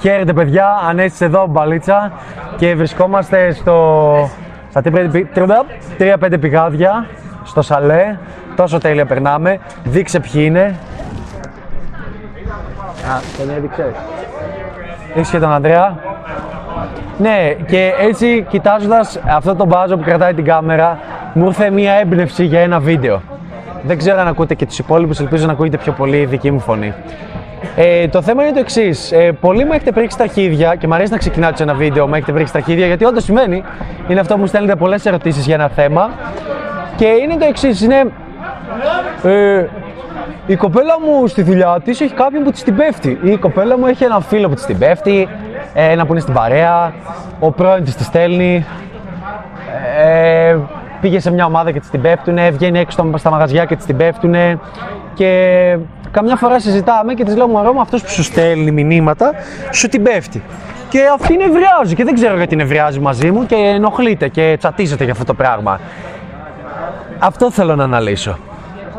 Χαίρετε παιδιά, Ανέστης εδώ, Μπαλίτσα και βρισκόμαστε στο... στα 3-5 πηγάδια, στο Σαλέ. Τόσο τέλεια περνάμε. Δείξε ποιοι είναι. Α, τον έδειξες. Έχεις και τον Ανδρέα. Ναι, και έτσι κοιτάζοντας αυτό το μπάζο που κρατάει την κάμερα, μου ήρθε μία έμπνευση για ένα βίντεο. Δεν ξέρω αν ακούτε και τους υπόλοιπους, ελπίζω να ακούγεται πιο πολύ η δική μου φωνή. Ε, το θέμα είναι το εξής. Ε, πολλοί μου έχετε πρίξει τα αρχίδια και μου αρέσει να ξεκινάτε σε ένα βίντεο, μου έχετε πρίξει τα αρχίδια γιατί όντως σημαίνει. Είναι αυτό που μου στέλνετε πολλές ερωτήσεις για ένα θέμα. Και είναι το εξής. Είναι. Ε, η κοπέλα μου στη δουλειά της έχει κάποιον που της την πέφτει. Η κοπέλα μου έχει έναν φίλο που της την πέφτει, ένα που είναι στην παρέα, ο πρώην της τη στέλνει. Ε, πήγε σε μια ομάδα και της την πέφτουνε, βγαίνει έξω στα μαγαζιά και της την πέφτουνε. Και καμιά φορά συζητάμε και της λέω Μωρό μου, αυτός που σου στέλνει μηνύματα σου την πέφτει. Και αυτή νευριάζει και δεν ξέρω γιατί νευριάζει μαζί μου και ενοχλείται και τσατίζεται για αυτό το πράγμα. Αυτό θέλω να αναλύσω.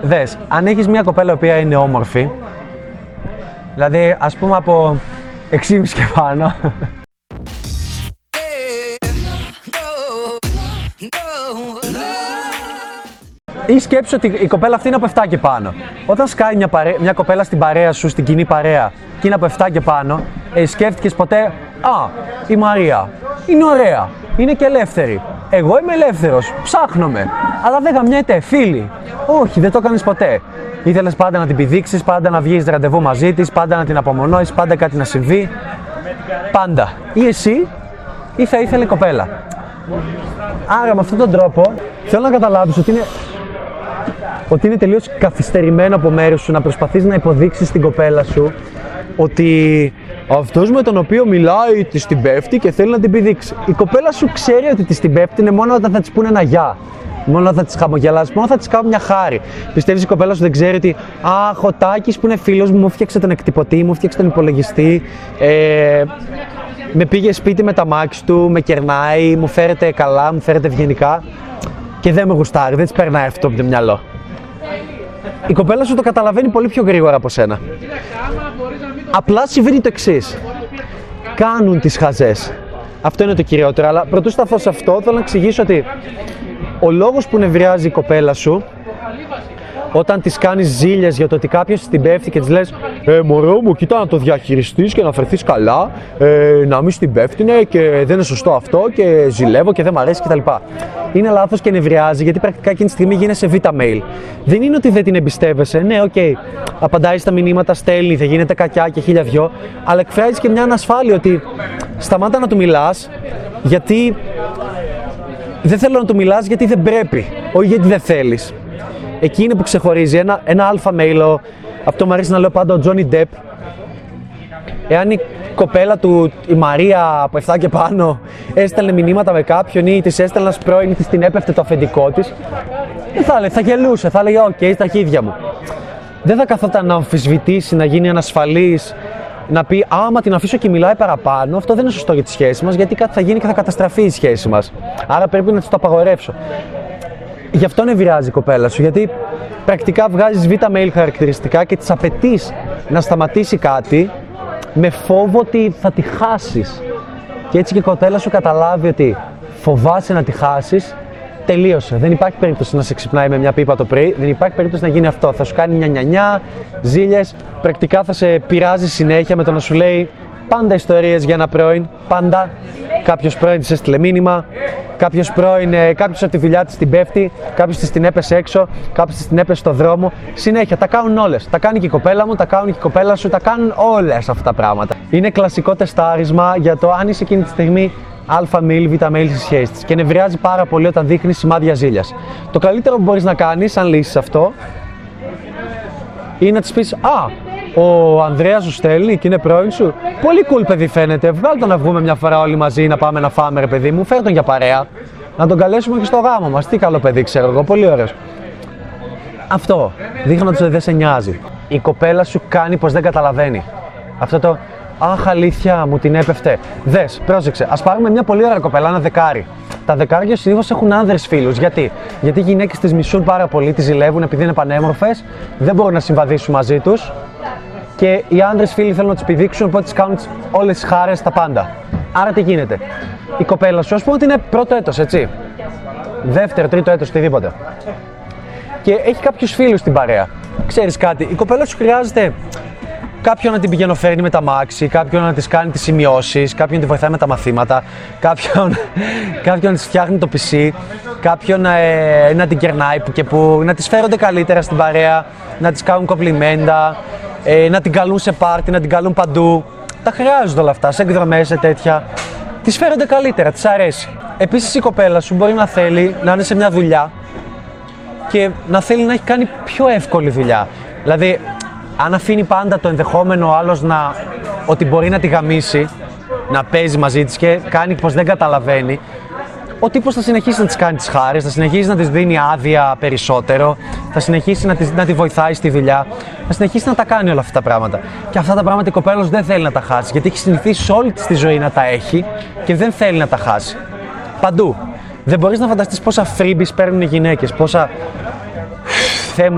Δες, αν έχεις μια κοπέλα η οποία είναι όμορφη, δηλαδή ας πούμε από 6,5 και πάνω, ή σκέψου ότι η κοπέλα αυτή είναι από 7 και πάνω. Όταν σκάει μια, παρέ... μια κοπέλα στην παρέα σου, στην κοινή παρέα, και είναι από 7 και πάνω, ε, σκέφτηκες ποτέ, Α, η Μαρία είναι ωραία, είναι και ελεύθερη. Εγώ είμαι ελεύθερος, ψάχνομαι. Αλλά δεν γαμιέται, φίλοι. Όχι, δεν το έκανες ποτέ. Ήθελες πάντα να την πηδήξεις, πάντα να βγεις ραντεβού μαζί της, πάντα να την απομονώσεις, πάντα κάτι να συμβεί. Πάντα. Ή εσύ, ή θα ήθελε κοπέλα. Άρα με αυτόν τον τρόπο θέλω να καταλάβεις ότι είναι ότι είναι τελείως καθυστερημένο από μέρους σου να προσπαθείς να υποδείξεις στην κοπέλα σου ότι αυτός με τον οποίο μιλάει της την πέφτει και θέλει να την πηδήξει. Η κοπέλα σου ξέρει ότι της την πέφτει είναι μόνο όταν θα της πούνε ένα γεια. Μόνο όταν θα της χαμογελάσει, μόνο θα της κάνω μια χάρη. Πιστεύεις η κοπέλα σου δεν ξέρει ότι Αχ, ο Τάκης που είναι φίλος μου, μου φτιάξε τον εκτυπωτή, μου φτιάξε τον υπολογιστή. Ε, με πήγε σπίτι με τα μάξι του, με κερνάει, μου φέρεται καλά, μου φέρεται ευγενικά και δεν με γουστάρει, δεν της περνάει αυτό από το μυαλό η κοπέλα σου το καταλαβαίνει πολύ πιο γρήγορα από σένα. Απλά συμβαίνει το εξής. Κάνουν τις χαζές. Αυτό είναι το κυριότερο. Αλλά πρωτού σταθώ σε αυτό, θέλω να εξηγήσω ότι ο λόγος που νευριάζει η κοπέλα σου όταν τη κάνεις ζήλια για το ότι κάποιος την πέφτει και της λες: Ε, μωρό μου, κοίτα να το διαχειριστείς και να φερθείς καλά, ε, να μην στην πέφτουνε και δεν είναι σωστό αυτό και ζηλεύω και δεν μ' αρέσει κτλ. Είναι λάθος και νευριάζει γιατί πρακτικά εκείνη τη στιγμή γίνεσαι beta male. Δεν είναι ότι δεν την εμπιστεύεσαι. Ναι, OK, okay, απαντάει στα μηνύματα, στέλνει, δεν γίνεται κακιά και χίλια δυο, αλλά εκφράζει και μια ανασφάλεια ότι σταμάτα να του μιλάς γιατί δεν θέλω να του μιλάς γιατί δεν πρέπει, όχι γιατί δεν θέλεις. Εκεί είναι που ξεχωρίζει ένα, ένα alpha male, ο. Αυτό μου αρέσει να λέω πάντα ο Τζόνι Ντεπ. Εάν η κοπέλα του, η Μαρία από 7 και πάνω, έστελνε μηνύματα με κάποιον ή της έστελνε ένα πρώην της την έπεφτε το αφεντικό της, δεν θα, θα γελούσε, θα έλεγε: OK, okay, στα αρχίδια μου. Δεν θα καθόταν να αμφισβητήσει, να γίνει ανασφαλής, να πει Άμα την αφήσω και μιλάει παραπάνω, αυτό δεν είναι σωστό για τη σχέση μας, γιατί κάτι θα γίνει και θα καταστραφεί η σχέση μας. Άρα πρέπει να της το απαγορεύσω. Γι' αυτό νευριάζει η κοπέλα σου, γιατί πρακτικά βγάζεις β' mail χαρακτηριστικά και της απαιτείς να σταματήσει κάτι με φόβο ότι θα τη χάσεις. Και έτσι και η κοπέλα σου καταλάβει ότι φοβάσαι να τη χάσεις, τελείωσε. Δεν υπάρχει περίπτωση να σε ξυπνάει με μια πίπα το πρωί, δεν υπάρχει περίπτωση να γίνει αυτό. Θα σου κάνει μια νιανιά, ζήλιες, πρακτικά θα σε πειράζει συνέχεια με το να σου λέει πάντα ιστορίες για ένα πρώην, πάντα. Κάποιος πρώην της έστειλε μήνυμα, Κάποιος πρώην, ε, κάποιος από τη δουλειά της την πέφτει, κάποιος της την έπεσε έξω, κάποιος της την έπεσε στο δρόμο. Συνέχεια τα κάνουν όλες. Τα κάνει και η κοπέλα μου, τα κάνουν και η κοπέλα σου, τα κάνουν όλες αυτά τα πράγματα. Είναι κλασικό τεστάρισμα για το αν είσαι εκείνη τη στιγμή αλφα μίλ, β μίλ στη σχέση της. Και νευριάζει πάρα πολύ όταν δείχνεις σημάδια ζήλιας. Το καλύτερο που μπορείς να κάνεις, αν λύσεις αυτό, είναι να της πεις Α, ο Ανδρέας σου στέλνει και είναι πρώην σου. Πολύ cool παιδί φαίνεται. Βγάλ τον να βγούμε μια φορά όλοι μαζί να πάμε να φάμε, ρε παιδί μου. Φέρ τον για παρέα. Να τον καλέσουμε και στο γάμο μας. Τι καλό παιδί, ξέρω εγώ. Πολύ ωραίος. Αυτό. Δείχνω ότι δεν σε νοιάζει. Η κοπέλα σου κάνει πως δεν καταλαβαίνει. Αυτό το Αχ, αλήθεια, μου την έπεφτε. Δες, πρόσεξε. Α πάρουμε μια πολύ ωραία κοπέλα, ένα δεκάρι. Τα δεκάρια συνήθως έχουν άνδρες φίλους. Γιατί; Γιατί οι γυναίκες τις μισούν πάρα πολύ, τις ζηλεύουν επειδή είναι πανέμορφες, δεν μπορούν να συμβαδίσουν μαζί τους και οι άντρε φίλοι θέλουν να τους πηδήξουν, οπότε τις κάνουν όλες τις χάρες, τα πάντα. Άρα τι γίνεται; Η κοπέλα σου, ας πούμε ότι είναι πρώτο έτος, έτσι. Δεύτερο, τρίτο έτος, οτιδήποτε. Και έχει κάποιους φίλους στην παρέα. Ξέρεις κάτι, η κοπέλα σου χρειάζεται κάποιον να την πηγαίνει φέρνει με τα μάξι, κάποιον να της κάνει τις σημειώσεις, κάποιον να τη βοηθάει με τα μαθήματα, κάποιον, κάποιον να της φτιάχνει το PC, κάποιον ε, να την κερνάει που και που, να της φέρονται καλύτερα στην παρέα, να της κάνουν κομπλιμέντα, ε, να την καλούν σε πάρτι, να την καλούν παντού. Τα χρειάζονται όλα αυτά, σε εκδρομές, σε τέτοια. Της φέρονται καλύτερα, της αρέσει. Επίσης η κοπέλα σου μπορεί να θέλει να είναι σε μια δουλειά και να θέλει να έχει κάνει πιο εύκολη δουλειά. Δηλαδή, αν αφήνει πάντα το ενδεχόμενο ο άλλος να. ότι μπορεί να τη γαμίσει, να παίζει μαζί της και κάνει πως δεν καταλαβαίνει, ο τύπος θα συνεχίσει να της κάνει τις χάρες, θα συνεχίσει να της δίνει άδεια περισσότερο, θα συνεχίσει να, της, να τη βοηθάει στη δουλειά, θα συνεχίσει να τα κάνει όλα αυτά τα πράγματα. Και αυτά τα πράγματα η κοπέλα δεν θέλει να τα χάσει, γιατί έχει συνηθίσει όλη της τη ζωή να τα έχει και δεν θέλει να τα χάσει. Παντού. Δεν μπορείς να φανταστείς πόσα freebies παίρνουν οι γυναίκες, πόσα.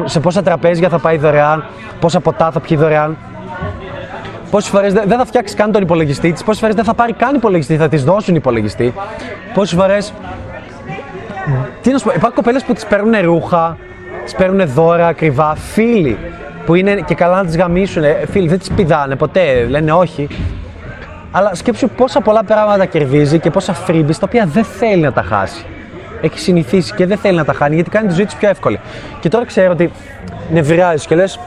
Σε πόσα τραπέζια θα πάει δωρεάν, πόσα ποτά θα πιει δωρεάν. Πόσες φορές δεν θα φτιάξει καν τον υπολογιστή της, πόσες φορές δεν θα πάρει καν υπολογιστή, θα της δώσουν υπολογιστή. Πόσες φορέ. Τι να σου πω, υπάρχουν κοπέλες που τις παίρνουν ρούχα, τις παίρνουν δώρα ακριβά, φίλοι που είναι και καλά να τις γαμίσουν. Φίλοι δεν τις πηδάνε ποτέ, λένε όχι. Αλλά σκέψου πόσα πολλά πράγματα κερδίζει και πόσα freebies τα οποία δεν θέλει να τα χάσει. Έχει συνηθίσει και δεν θέλει να τα χάνει γιατί κάνει τη ζωή της πιο εύκολη. Και τώρα ξέρω ότι νευριάζεις και λες,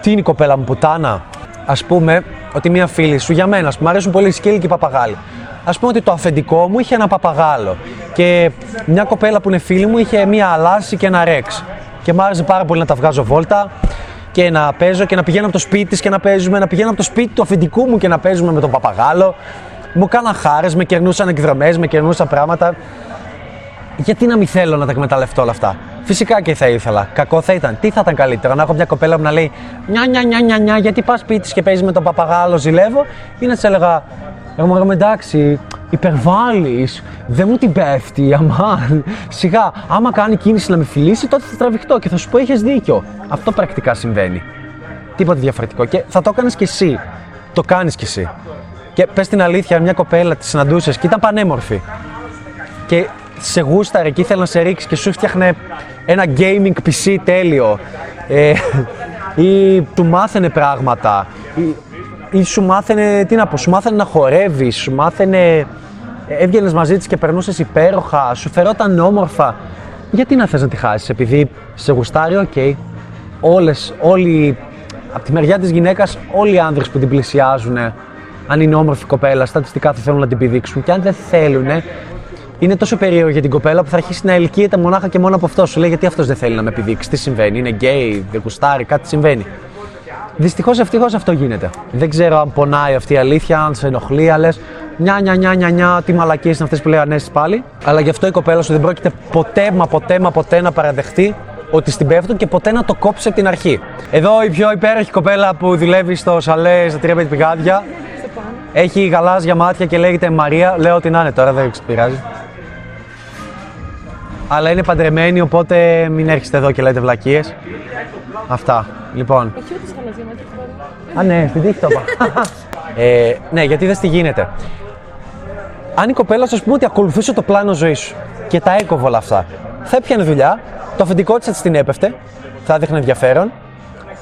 τι είναι η κοπέλα μου, πουτάνα; Α πούμε ότι μια φίλη σου για μένα, μου αρέσουν πολύ οι σκύλοι και οι παπαγάλοι. Α πούμε ότι το αφεντικό μου είχε ένα παπαγάλο και μια κοπέλα που είναι φίλη μου είχε μια αλάση και ένα ρεξ. Και μου άρεσε πάρα πολύ να τα βγάζω βόλτα και να παίζω και να πηγαίνω από το σπίτι της και να παίζουμε, να πηγαίνω από το σπίτι του αφεντικού μου και να παίζουμε με τον παπαγάλο. Μου κάναν χάρες, με κερνούσαν εκδρομές, με κερνούσαν πράγματα. Γιατί να μην θέλω να τα εκμεταλλευτώ όλα αυτά; Φυσικά και θα ήθελα. Κακό θα ήταν. Τι θα ήταν καλύτερο, να έχω μια κοπέλα που να λέει Νιά, νιά, νιά, νιά, νιά, γιατί πας σπίτι και παίζεις με τον παπαγάλο, ζηλεύω, ή να της έλεγα Εγώ μου εντάξει, υπερβάλλεις, δεν μου την πέφτει, αμάν. Σιγά, άμα κάνει κίνηση να με φιλήσει, τότε θα τραβηχτώ και θα σου πω: Έχει δίκιο. Αυτό πρακτικά συμβαίνει. Τίποτα διαφορετικό. Και θα το έκανες κι εσύ. Το κάνεις κι εσύ. Και πες την αλήθεια, μια κοπέλα τη συναντούσες και ήταν πανέμορφη. Και σε γούσταρε και ήθελε να σε ρίξει και σου φτιάχνε ένα gaming PC τέλειο. Ε, ή του μάθαινε πράγματα. Ή, ή σου μάθαινε, τι να πω, σου μάθαινε να χορεύεις, σου μάθαινε. Έβγαινες μαζί της και περνούσες υπέροχα, σου φερόταν όμορφα. Γιατί να θες να τη χάσεις, επειδή σε γουστάρει, OK. Okay. Όλες, όλοι, από τη μεριά της γυναίκας, όλοι οι άνδρες που την πλησιάζουν, αν είναι όμορφη κοπέλα, στατιστικά θα θέλουν να την πηδήξουν. Και αν δεν θέλουν, είναι τόσο περίεργο για την κοπέλα που θα αρχίσει να ελκύεται μονάχα και μόνο από αυτό. Σου λέει γιατί αυτός δεν θέλει να με επιδείξει, τι συμβαίνει, είναι γκέι, δεν κουστάρει, κάτι συμβαίνει. Δυστυχώς ευτυχώς αυτό γίνεται. Δεν ξέρω αν πονάει αυτή η αλήθεια, αν σε ενοχλεί, αλλά νιά, νιά, νιά, νιά, νιά, τι μαλακίες είναι αυτές που λέει Ανέστη πάλι. Αλλά γι' αυτό η κοπέλα σου δεν πρόκειται ποτέ μα ποτέ μα ποτέ να παραδεχτεί ότι στην πέφτουν και ποτέ να το κόψει από την αρχή. Εδώ η πιο υπέροχη κοπέλα που δουλεύει στο σαλέ στα τρία πηγάδια. Έχει γαλάζια μάτια και λέγεται Μαρία. Λέω ότι να είναι τώρα, δεν πειράζει αλλά είναι παντρεμένη, οπότε μην έρχεστε εδώ και λέτε βλακίες. Αυτά. Λοιπόν. Έχει ούτε χαλαζία Α, ναι, στην τύχη το είπα. ε, ναι, γιατί δεν τι γίνεται. Αν η κοπέλα σου πούμε ότι ακολουθούσε το πλάνο ζωής σου και τα έκοβε όλα αυτά, θα έπιανε δουλειά, το αφεντικό της θα την έπεφτε, θα δείχνει ενδιαφέρον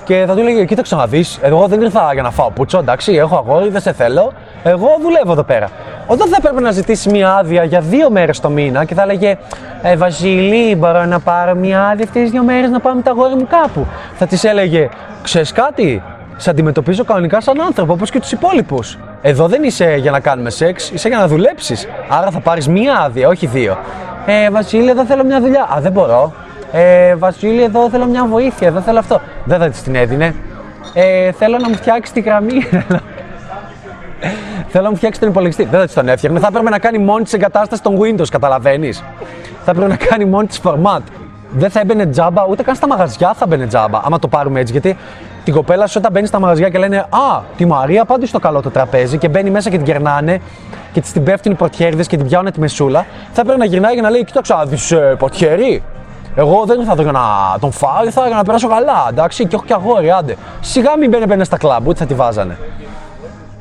και θα του έλεγε: Κοίταξε να δεις, εγώ δεν ήρθα για να φάω πουτσό, εντάξει, έχω αγόρι, δεν σε θέλω. Εγώ δουλεύω εδώ πέρα. Όταν θα έπρεπε να ζητήσει μια άδεια για δύο μέρες το μήνα και θα έλεγε Ε, Βασίλη, μπορώ να πάρω μια άδεια αυτές τις δύο μέρες να πάω με τα αγόρι μου κάπου. Θα της έλεγε: Ξέρεις κάτι, σε αντιμετωπίζω κανονικά σαν άνθρωπο όπως και τους υπόλοιπους. Εδώ δεν είσαι για να κάνουμε σεξ, είσαι για να δουλέψεις. Άρα θα πάρεις μία άδεια, όχι δύο. Ε, Βασίλη, εδώ θέλω μια δουλειά. Α, δεν μπορώ. Ε, Βασίλη, εδώ θέλω μια βοήθεια, εδώ θέλω αυτό. Δεν θα της την έδινε. Ε, θέλω να μου φτιάξεις τη γραμμή. θέλω να μου φτιάξει τον υπολογιστή. Δεν θα της τον έφτιαχνε. Θα έπρεπε να κάνει μόνη της εγκατάστασης των Windows, καταλαβαίνεις. θα έπρεπε να κάνει μόνη της format. Δεν θα έμπαινε τζάμπα, ούτε καν στα μαγαζιά θα μπαινε τζάμπα, άμα το πάρουμε έτσι. Γιατί την κοπέλα σου όταν μπαίνει στα μαγαζιά και λένε Α, τη Μαρία πάντως στο καλό το τραπέζι και μπαίνει μέσα και την κερνάνε και της την πέφτουν οι πορτιέριδες και την πιάνουν τη μεσούλα, θα έπρεπε να γυρνάει για να λέει: Κοίταξα, δεις ε, πορτιέρι, Εγώ δεν θα ήθελα να τον φάω, θα ήθελα να περάσω καλά. Εντάξει, και έχω και αγόρι, άντε. Σιγά μην μπαίνει μπαίνει στα κλαμπ, ούτε θα τη βάζανε.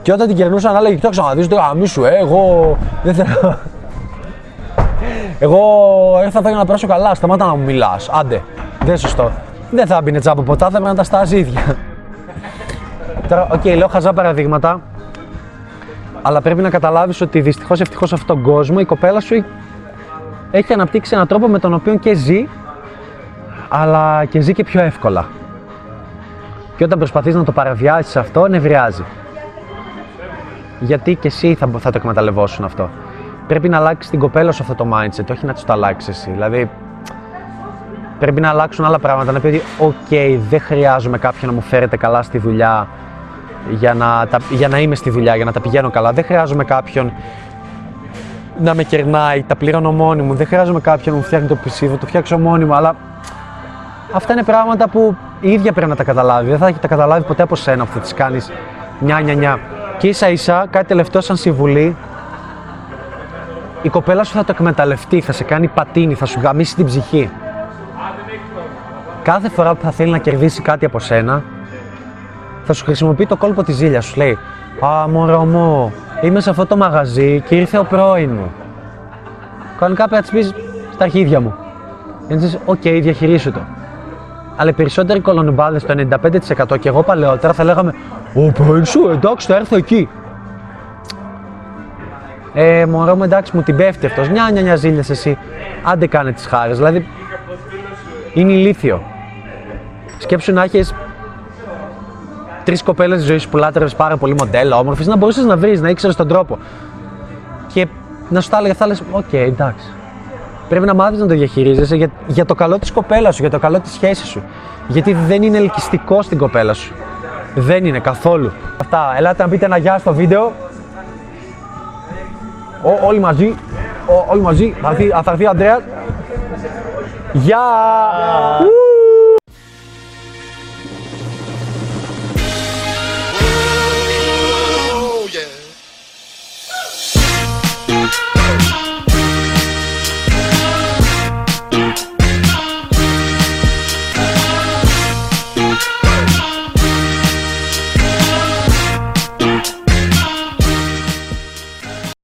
Και όταν την κερνούσαν, έλεγε: Κοιτάξτε να δει το γαμί σου, ε, εγώ δεν θέλω. Εγώ ε, θα ήθελα να περάσω καλά, σταμάτα να μου μιλάς. Άντε, δεν σωστό. Δεν θα μπει τσάμπο ποτά, θα έπρεπε να τα στάζει ίδια. Τώρα, οκ, λέω χαζά παραδείγματα, αλλά πρέπει να καταλάβεις ότι δυστυχώς ευτυχώς σε αυτόν τον κόσμο η κοπέλα σου έχει αναπτύξει έναν τρόπο με τον οποίο και ζει, αλλά και ζει και πιο εύκολα. Και όταν προσπαθείς να το παραβιάσεις αυτό, νευριάζει. Γιατί και εσύ θα, θα το εκμεταλλευόσουν αυτό. Πρέπει να αλλάξεις την κοπέλα σου αυτό το mindset, όχι να τους το αλλάξεις εσύ. Δηλαδή, πρέπει να αλλάξουν άλλα πράγματα. Να πει ότι, OK, δεν χρειάζομαι κάποιον να μου φέρεται καλά στη δουλειά για να, τα, για να είμαι στη δουλειά, για να τα πηγαίνω καλά. Δεν χρειάζομαι κάποιον να με κερνάει, τα πληρώνω μόνη μου. Δεν χρειάζομαι κάποιον να μου φτιάχνει το PC, θα το φτιάξω μόνη μου. Αλλά αυτά είναι πράγματα που η ίδια πρέπει να τα καταλάβει. Δεν θα έχει τα καταλάβει ποτέ από σένα που θα τη κάνεις νιά νιά νιά. Και ίσα ίσα, κάτι τελευταίο σαν συμβουλή, η κοπέλα σου θα το εκμεταλλευτεί, θα σε κάνει πατίνι, θα σου γαμίσει την ψυχή. Κάθε φορά που θα θέλει να κερδίσει κάτι από σένα, θα σου χρησιμοποιεί το κόλπο της ζήλιας σου. Λέει, Α, μωρό μου, είμαι σε αυτό το μαγαζί και ήρθε ο πρώην μου. Κανονικά πρέπει να της πεις στα αρχίδια μου. Για να της οκ, διαχειρίσου το. Αλλά οι περισσότεροι κωλονουμπάδες, το 95% και εγώ παλαιότερα θα λέγαμε Ο πρώην σου, εντάξει, θα έρθω εκεί. Ε, μωρό μου, εντάξει, μου την πέφτει αυτός. Νιά, νιά, νιά, ζήλιας εσύ. Άντε κάνε τις χάρες. Δηλαδή, είναι ηλίθιο. Σκέψου να έχεις τρεις κοπέλες τη ζωής σου που λάτρευε πάρα πολύ μοντέλο, όμορφες, να μπορούσες να βρεις, να ήξερες τον τρόπο. Και να σου τα έλεγε, θα λες: Οκ, εντάξει. Πρέπει να μάθεις να το διαχειρίζεσαι για, για το καλό της κοπέλας σου, για το καλό της σχέσης σου. Γιατί δεν είναι ελκυστικό στην κοπέλα σου. Δεν είναι καθόλου. Αυτά. Ελάτε να πείτε ένα γεια στο βίντεο. Ό, όλοι μαζί. Ό, όλοι μαζί. Θα έρθει, θα έρθει ο Ανδρέας. Γεια!